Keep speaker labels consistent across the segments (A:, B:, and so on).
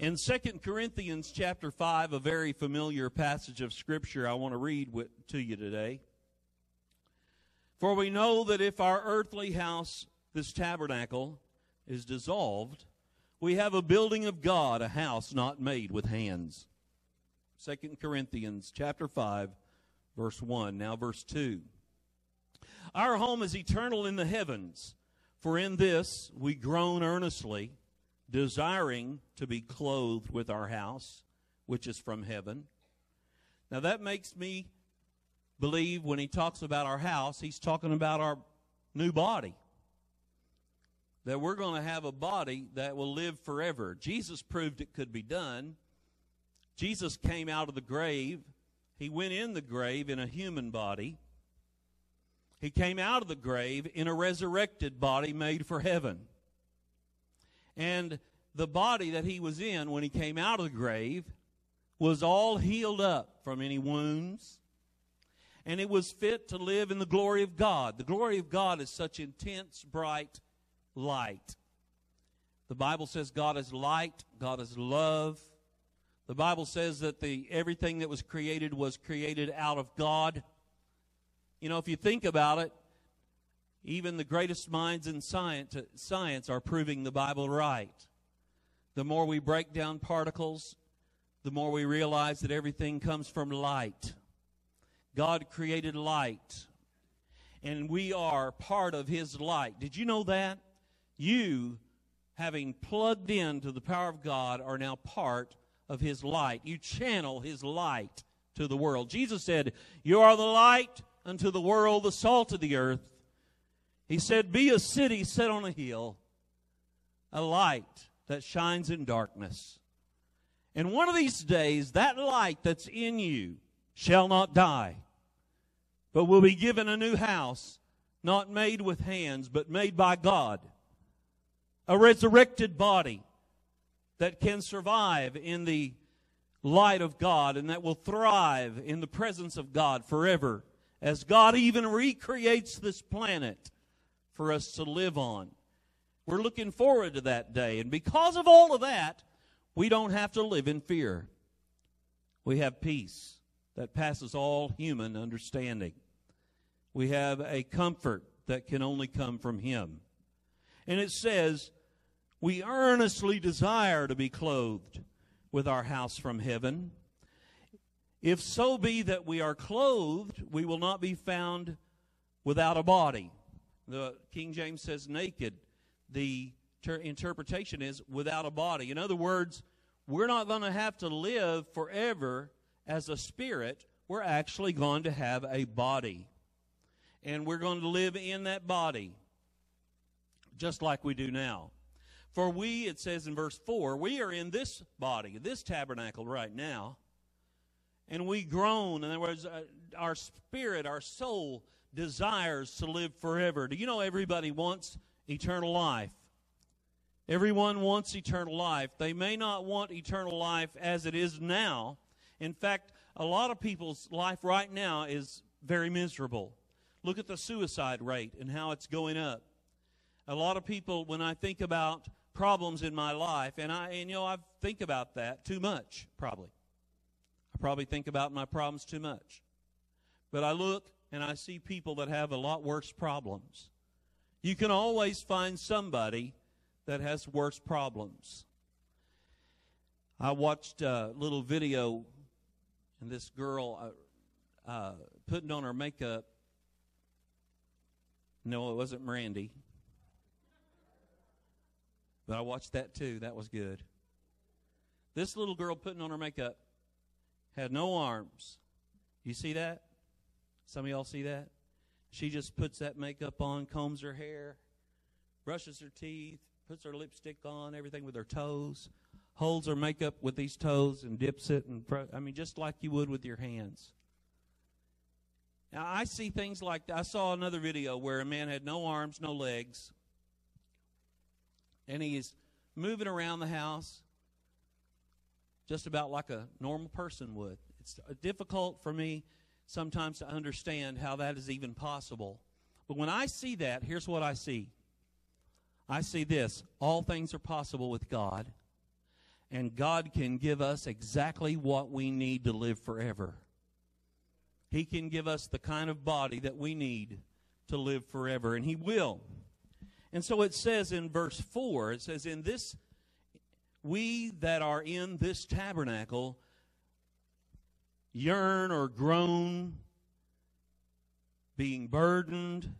A: In 2 Corinthians chapter 5, a very familiar passage of Scripture I want to read with, to you today. For we know that if our earthly house, this tabernacle, is dissolved, we have a building of God, a house not made with hands. 2 Corinthians chapter 5, verse 1. Now, verse 2. Our home is eternal in the heavens, for in this we groan earnestly desiring to be clothed with our house, which is from heaven. Now that makes me believe when he talks about our house, he's talking about our new body. That we're going to have a body that will live forever. Jesus proved it could be done. Jesus came out of the grave. He went in the grave in a human body. He came out of the grave in a resurrected body made for heaven. And the body that he was in when he came out of the grave was all healed up from any wounds. And it was fit to live in the glory of God. The glory of God is such intense, bright light. The Bible says God is light, God is love. The Bible says that the everything that was created was created out of God. You know, if you think about it, even the greatest minds in science, science are proving the Bible right. The more we break down particles, the more we realize that everything comes from light. God created light, and we are part of His light. Did you know that? You, having plugged into the power of God, are now part of His light. You channel His light to the world. Jesus said, You are the light unto the world, the salt of the earth. He said, Be a city set on a hill, a light that shines in darkness. And one of these days, that light that's in you shall not die, but will be given a new house, not made with hands, but made by God. A resurrected body that can survive in the light of God and that will thrive in the presence of God forever as God even recreates this planet for us to live on. We're looking forward to that day. And because of all of that, we don't have to live in fear. We have peace that passes all human understanding. We have a comfort that can only come from Him. And it says, We earnestly desire to be clothed with our house from heaven. If so be that we are clothed, we will not be found without a body. The King James says naked. The ter- interpretation is without a body. In other words, we're not going to have to live forever as a spirit. We're actually going to have a body. And we're going to live in that body just like we do now. For we, it says in verse 4, we are in this body, this tabernacle right now, and we groan. In other words, uh, our spirit, our soul desires to live forever. Do you know everybody wants eternal life? Everyone wants eternal life. They may not want eternal life as it is now. In fact, a lot of people's life right now is very miserable. Look at the suicide rate and how it's going up. A lot of people, when I think about problems in my life, and I, and you know, I think about that too much, probably. I probably think about my problems too much. But I look and I see people that have a lot worse problems. You can always find somebody that has worse problems. I watched a little video, and this girl uh, uh, putting on her makeup. No, it wasn't Randy. But I watched that too. That was good. This little girl putting on her makeup had no arms. You see that? Some of y'all see that? She just puts that makeup on, combs her hair, brushes her teeth, puts her lipstick on, everything with her toes, holds her makeup with these toes and dips it and I mean just like you would with your hands. Now I see things like I saw another video where a man had no arms, no legs, and he is moving around the house just about like a normal person would. It's difficult for me sometimes to understand how that is even possible. But when I see that, here's what I see I see this all things are possible with God. and God can give us exactly what we need to live forever. He can give us the kind of body that we need to live forever, and He will. And so it says in verse 4, it says, In this, we that are in this tabernacle yearn or groan, being burdened.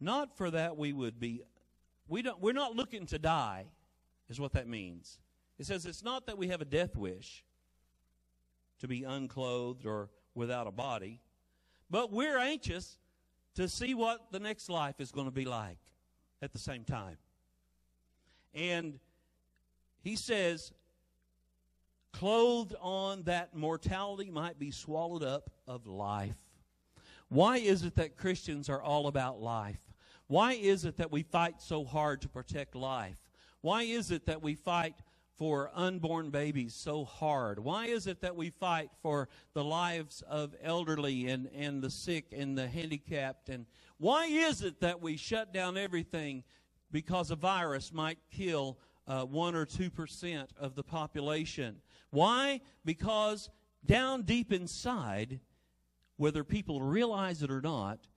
A: Not for that we would be, we don't, we're not looking to die, is what that means. It says it's not that we have a death wish to be unclothed or without a body, but we're anxious to see what the next life is going to be like at the same time. And he says, clothed on that mortality might be swallowed up of life. Why is it that Christians are all about life? Why is it that we fight so hard to protect life? Why is it that we fight for unborn babies so hard? Why is it that we fight for the lives of elderly and, and the sick and the handicapped? And why is it that we shut down everything because a virus might kill uh, 1 or 2% of the population? Why? Because down deep inside, whether people realize it or not,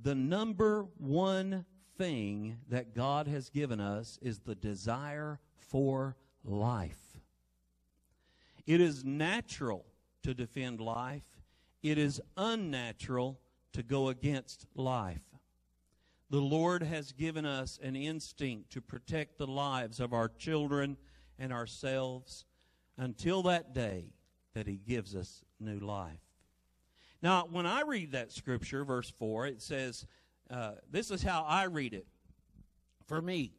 A: the number one thing that God has given us is the desire for life. It is natural to defend life, it is unnatural to go against life. The Lord has given us an instinct to protect the lives of our children and ourselves until that day that He gives us new life. Now, when I read that scripture, verse 4, it says, uh, This is how I read it. For me,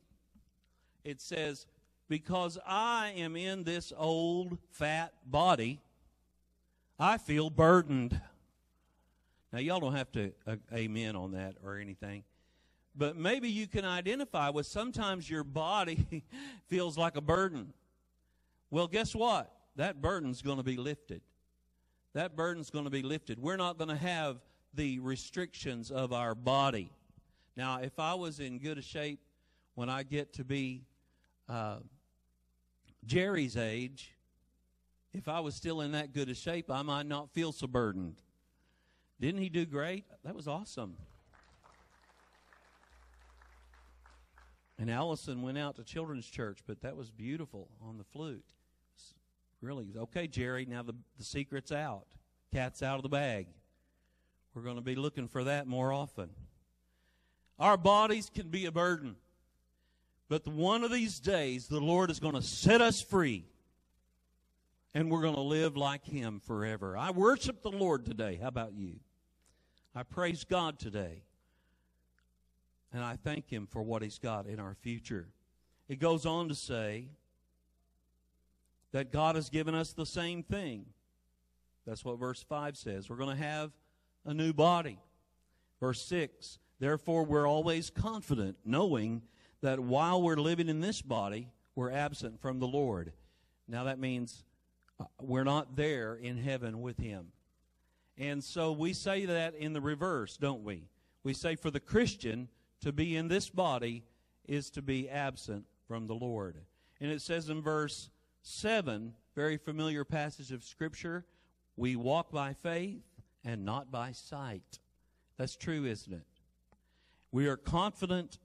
A: it says, because I am in this old fat body, I feel burdened. Now, y'all don't have to uh, amen on that or anything, but maybe you can identify with sometimes your body feels like a burden. Well, guess what? That burden's going to be lifted. That burden's going to be lifted. We're not going to have the restrictions of our body. Now, if I was in good shape when I get to be uh, Jerry's age, if I was still in that good a shape, I might not feel so burdened. Didn't he do great? That was awesome. And Allison went out to children's church, but that was beautiful on the flute. Really, okay, Jerry, now the, the secret's out. Cat's out of the bag. We're going to be looking for that more often. Our bodies can be a burden. But one of these days, the Lord is going to set us free. And we're going to live like Him forever. I worship the Lord today. How about you? I praise God today. And I thank Him for what He's got in our future. It goes on to say that God has given us the same thing. That's what verse 5 says. We're going to have a new body. Verse 6 Therefore, we're always confident, knowing that while we're living in this body, we're absent from the Lord. Now that means uh, we're not there in heaven with Him. And so we say that in the reverse, don't we? We say for the Christian to be in this body is to be absent from the Lord. And it says in verse 7, very familiar passage of Scripture, we walk by faith and not by sight. That's true, isn't it? We are confident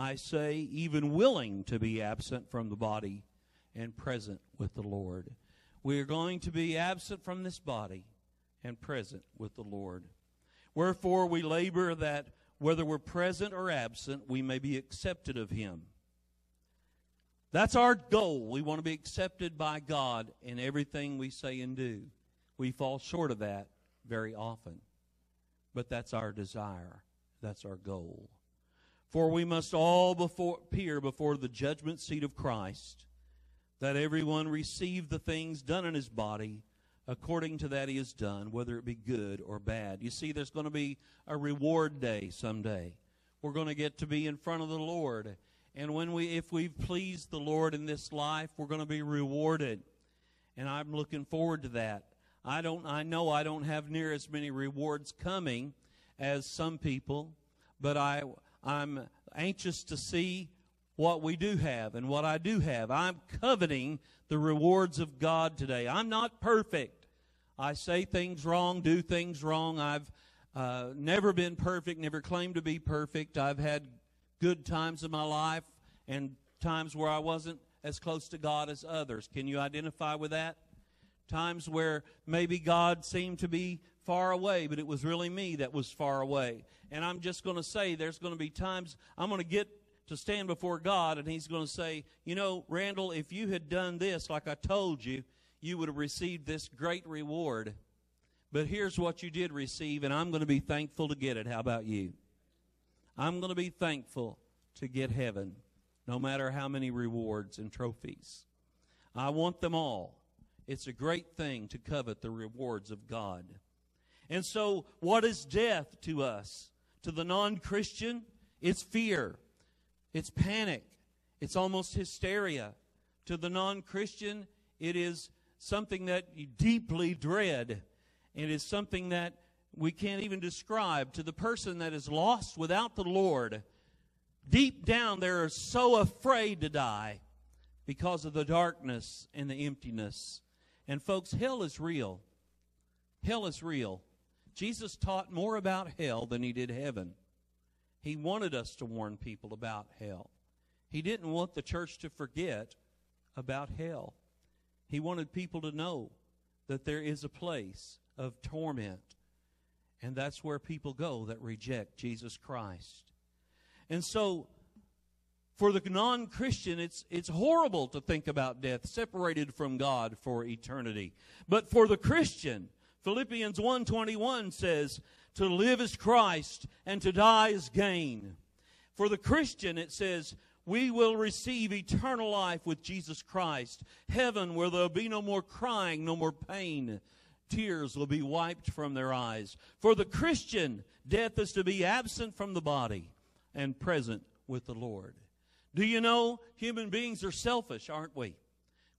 A: I say, even willing to be absent from the body and present with the Lord. We are going to be absent from this body and present with the Lord. Wherefore we labor that whether we're present or absent, we may be accepted of Him. That's our goal. We want to be accepted by God in everything we say and do. We fall short of that very often. But that's our desire. That's our goal. For we must all before, appear before the judgment seat of Christ, that everyone receive the things done in his body according to that he has done, whether it be good or bad. You see, there's going to be a reward day someday. We're going to get to be in front of the Lord. And when we, if we've pleased the Lord in this life, we're going to be rewarded. And I'm looking forward to that. I don't, I know I don't have near as many rewards coming as some people, but I, I'm anxious to see what we do have and what I do have. I'm coveting the rewards of God today. I'm not perfect. I say things wrong, do things wrong. I've uh, never been perfect, never claimed to be perfect. I've had good times in my life and times where I wasn't as close to God as others. Can you identify with that? Times where maybe God seemed to be far away, but it was really me that was far away. And I'm just going to say there's going to be times I'm going to get to stand before God and He's going to say, You know, Randall, if you had done this like I told you, you would have received this great reward. But here's what you did receive, and I'm going to be thankful to get it. How about you? I'm going to be thankful to get heaven, no matter how many rewards and trophies. I want them all. It's a great thing to covet the rewards of God. And so, what is death to us? To the non Christian, it's fear, it's panic, it's almost hysteria. To the non Christian, it is something that you deeply dread. And It is something that we can't even describe. To the person that is lost without the Lord, deep down they're so afraid to die because of the darkness and the emptiness. And folks, hell is real. Hell is real. Jesus taught more about hell than he did heaven. He wanted us to warn people about hell. He didn't want the church to forget about hell. He wanted people to know that there is a place of torment, and that's where people go that reject Jesus Christ. And so, for the non Christian, it's, it's horrible to think about death separated from God for eternity. But for the Christian, Philippians 1:21 says, "To live is Christ and to die is gain." For the Christian it says, "We will receive eternal life with Jesus Christ, heaven where there'll be no more crying, no more pain. Tears will be wiped from their eyes." For the Christian, death is to be absent from the body and present with the Lord. Do you know human beings are selfish, aren't we?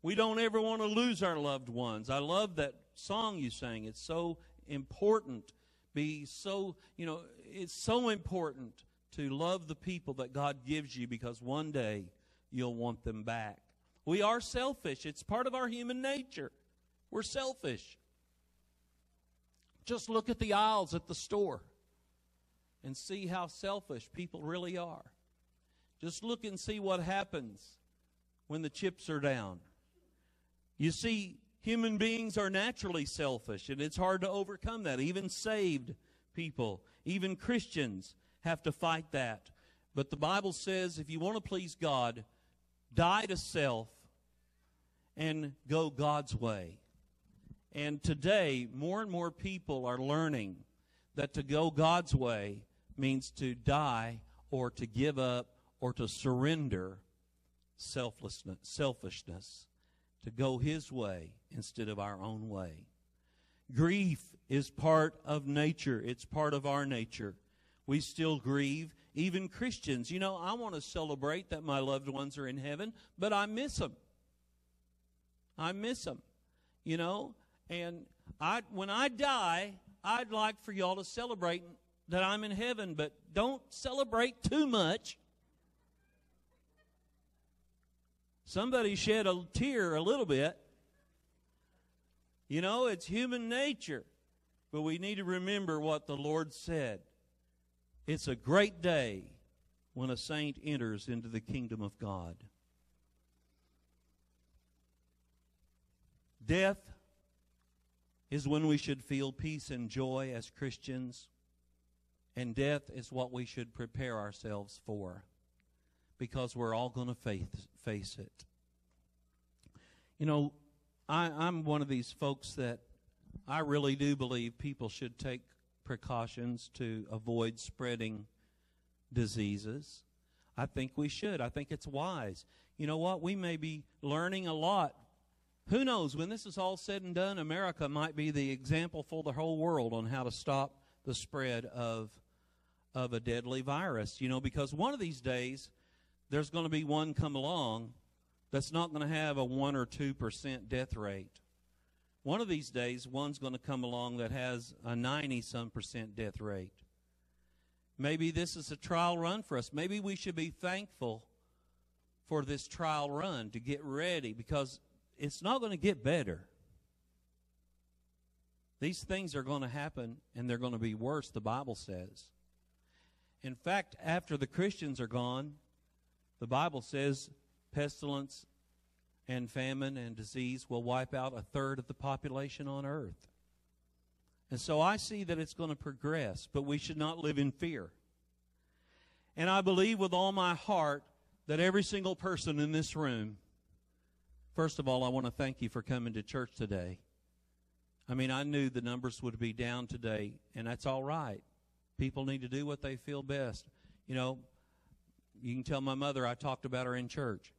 A: We don't ever want to lose our loved ones. I love that song you sang. It's so important. Be so, you know, it's so important to love the people that God gives you because one day you'll want them back. We are selfish. It's part of our human nature. We're selfish. Just look at the aisles at the store and see how selfish people really are. Just look and see what happens when the chips are down. You see, Human beings are naturally selfish, and it's hard to overcome that. Even saved people, even Christians, have to fight that. But the Bible says if you want to please God, die to self and go God's way. And today, more and more people are learning that to go God's way means to die or to give up or to surrender selflessness, selfishness to go His way instead of our own way. Grief is part of nature, it's part of our nature. We still grieve, even Christians. You know, I want to celebrate that my loved ones are in heaven, but I miss them. I miss them, you know, and I when I die, I'd like for y'all to celebrate that I'm in heaven, but don't celebrate too much Somebody shed a tear a little bit. You know, it's human nature. But we need to remember what the Lord said. It's a great day when a saint enters into the kingdom of God. Death is when we should feel peace and joy as Christians, and death is what we should prepare ourselves for because we're all going to face, it. You know, I, I'm one of these folks that I really do believe people should take precautions to avoid spreading diseases. I think we should. I think it's wise. You know what? We may be learning a lot. Who knows? When this is all said and done, America might be the example for the whole world on how to stop the spread of of a deadly virus. You know, because one of these days there's going to be one come along that's not going to have a 1 or 2% death rate. One of these days, one's going to come along that has a 90 some percent death rate. Maybe this is a trial run for us. Maybe we should be thankful for this trial run to get ready because it's not going to get better. These things are going to happen and they're going to be worse, the Bible says. In fact, after the Christians are gone, the Bible says pestilence and famine and disease will wipe out a third of the population on earth. And so I see that it's going to progress, but we should not live in fear. And I believe with all my heart that every single person in this room, first of all, I want to thank you for coming to church today. I mean, I knew the numbers would be down today, and that's all right. People need to do what they feel best. You know, you can tell my mother I talked about her in church.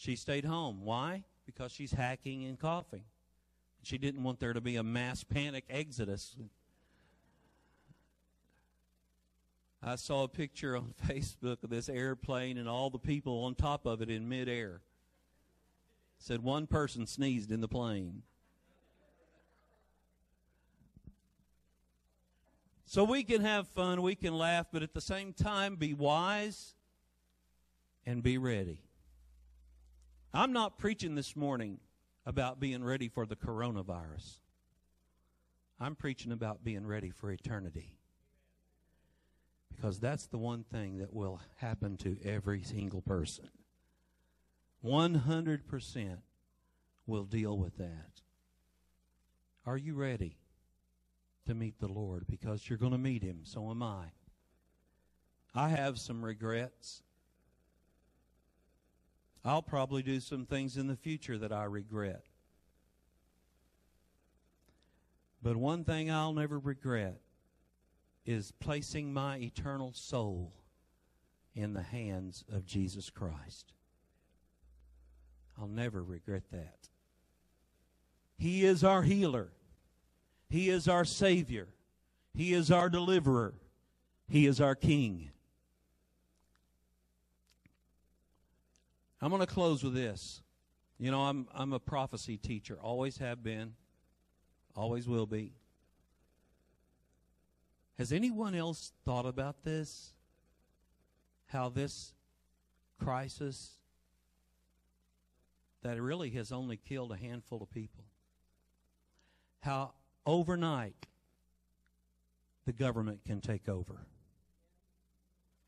A: She stayed home. Why? Because she's hacking and coughing. She didn't want there to be a mass panic exodus. I saw a picture on Facebook of this airplane and all the people on top of it in midair. Said one person sneezed in the plane. So we can have fun, we can laugh, but at the same time be wise and be ready. I'm not preaching this morning about being ready for the coronavirus. I'm preaching about being ready for eternity. Because that's the one thing that will happen to every single person. 100% will deal with that. Are you ready? to meet the Lord because you're going to meet Him. So am I. I have some regrets. I'll probably do some things in the future that I regret. But one thing I'll never regret is placing my eternal soul in the hands of Jesus Christ. I'll never regret that. He is our healer. He is our Savior. He is our deliverer. He is our King. I'm going to close with this. You know, I'm, I'm a prophecy teacher, always have been, always will be. Has anyone else thought about this? How this crisis that really has only killed a handful of people, how overnight, the government can take over.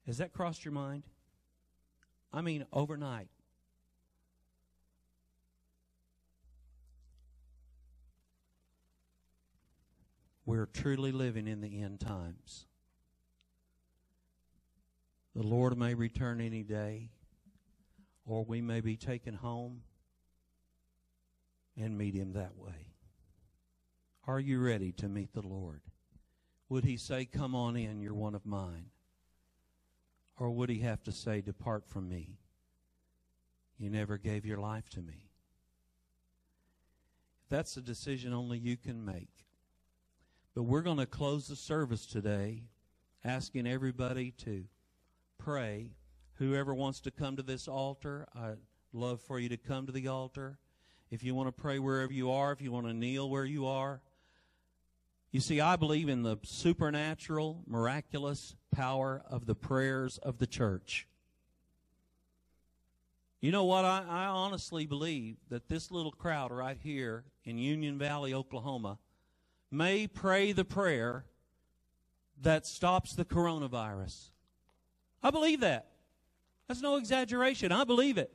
A: Has that crossed your mind? I mean, overnight. We're truly living in the end times. The Lord may return any day, or we may be taken home and meet Him that way. Are you ready to meet the Lord? Would he say, Come on in, you're one of mine? Or would he have to say, Depart from me? You never gave your life to me. That's a decision only you can make. But we're going to close the service today asking everybody to pray. Whoever wants to come to this altar, I'd love for you to come to the altar. If you want to pray wherever you are, if you want to kneel where you are, you see, I believe in the supernatural, miraculous power of the prayers of the church. You know what? I, I, honestly believe that this little crowd right here in Union Valley, Oklahoma, may pray the prayer that stops the coronavirus. I believe that. That's no exaggeration. I believe it.